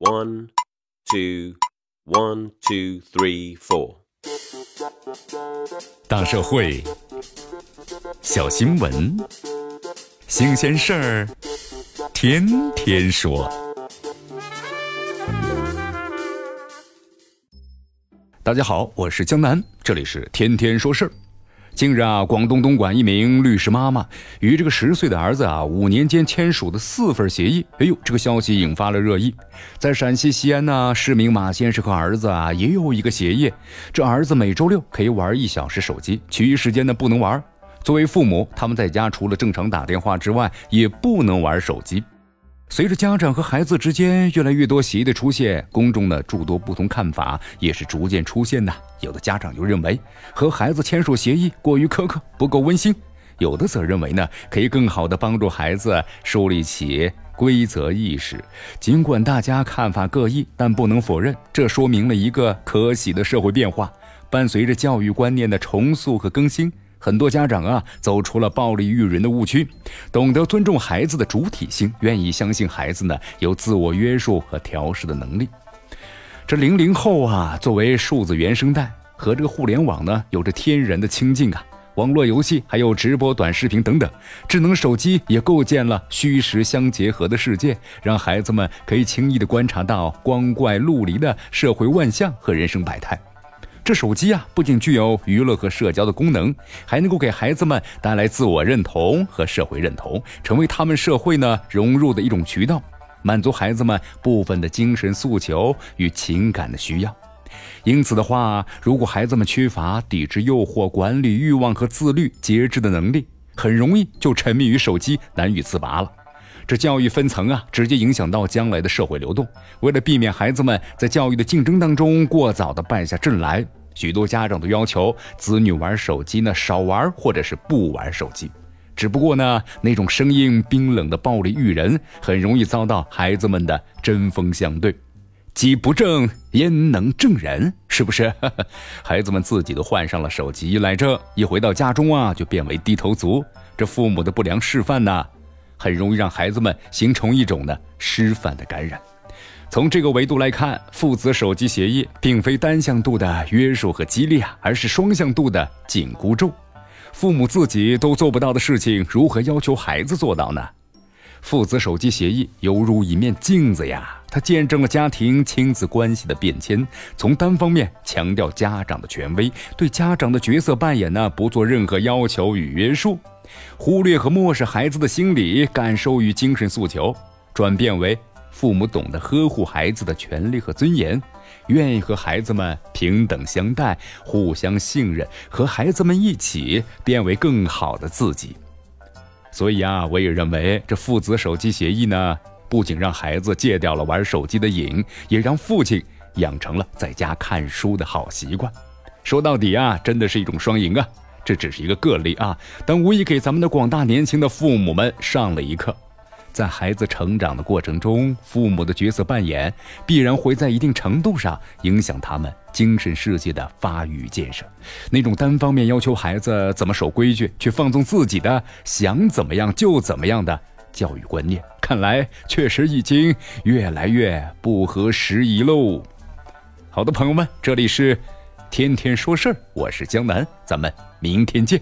One, two, one, two, three, four. 大社会，小新闻，新鲜事儿，天天说。大家好，我是江南，这里是天天说事儿。近日啊，广东东莞一名律师妈妈与这个十岁的儿子啊，五年间签署的四份协议，哎呦，这个消息引发了热议。在陕西西安呢，市民马先生和儿子啊也有一个协议，这儿子每周六可以玩一小时手机，其余时间呢不能玩。作为父母，他们在家除了正常打电话之外，也不能玩手机。随着家长和孩子之间越来越多协议的出现，公众的诸多不同看法也是逐渐出现的。有的家长就认为和孩子签署协议过于苛刻，不够温馨；有的则认为呢，可以更好的帮助孩子树立起规则意识。尽管大家看法各异，但不能否认，这说明了一个可喜的社会变化。伴随着教育观念的重塑和更新。很多家长啊，走出了暴力育人的误区，懂得尊重孩子的主体性，愿意相信孩子呢有自我约束和调试的能力。这零零后啊，作为数字原生代，和这个互联网呢有着天然的亲近啊。网络游戏还有直播短视频等等，智能手机也构建了虚实相结合的世界，让孩子们可以轻易的观察到光怪陆离的社会万象和人生百态。这手机啊，不仅具有娱乐和社交的功能，还能够给孩子们带来自我认同和社会认同，成为他们社会呢融入的一种渠道，满足孩子们部分的精神诉求与情感的需要。因此的话，如果孩子们缺乏抵制诱惑、管理欲望和自律节制的能力，很容易就沉迷于手机，难以自拔了。这教育分层啊，直接影响到将来的社会流动。为了避免孩子们在教育的竞争当中过早的败下阵来。许多家长都要求子女玩手机呢，少玩或者是不玩手机。只不过呢，那种声音冰冷的暴力育人，很容易遭到孩子们的针锋相对。己不正，焉能正人？是不是？孩子们自己都换上了手机来着，一回到家中啊，就变为低头族。这父母的不良示范呢，很容易让孩子们形成一种呢失范的感染。从这个维度来看，父子手机协议并非单向度的约束和激励啊，而是双向度的紧箍咒。父母自己都做不到的事情，如何要求孩子做到呢？父子手机协议犹如一面镜子呀，它见证了家庭亲子关系的变迁。从单方面强调家长的权威，对家长的角色扮演呢不做任何要求与约束，忽略和漠视孩子的心理感受与精神诉求，转变为。父母懂得呵护孩子的权利和尊严，愿意和孩子们平等相待，互相信任，和孩子们一起变为更好的自己。所以啊，我也认为这父子手机协议呢，不仅让孩子戒掉了玩手机的瘾，也让父亲养成了在家看书的好习惯。说到底啊，真的是一种双赢啊！这只是一个个例啊，但无疑给咱们的广大年轻的父母们上了一课。在孩子成长的过程中，父母的角色扮演必然会在一定程度上影响他们精神世界的发育建设。那种单方面要求孩子怎么守规矩，却放纵自己的想怎么样就怎么样的教育观念，看来确实已经越来越不合时宜喽。好的，朋友们，这里是天天说事儿，我是江南，咱们明天见。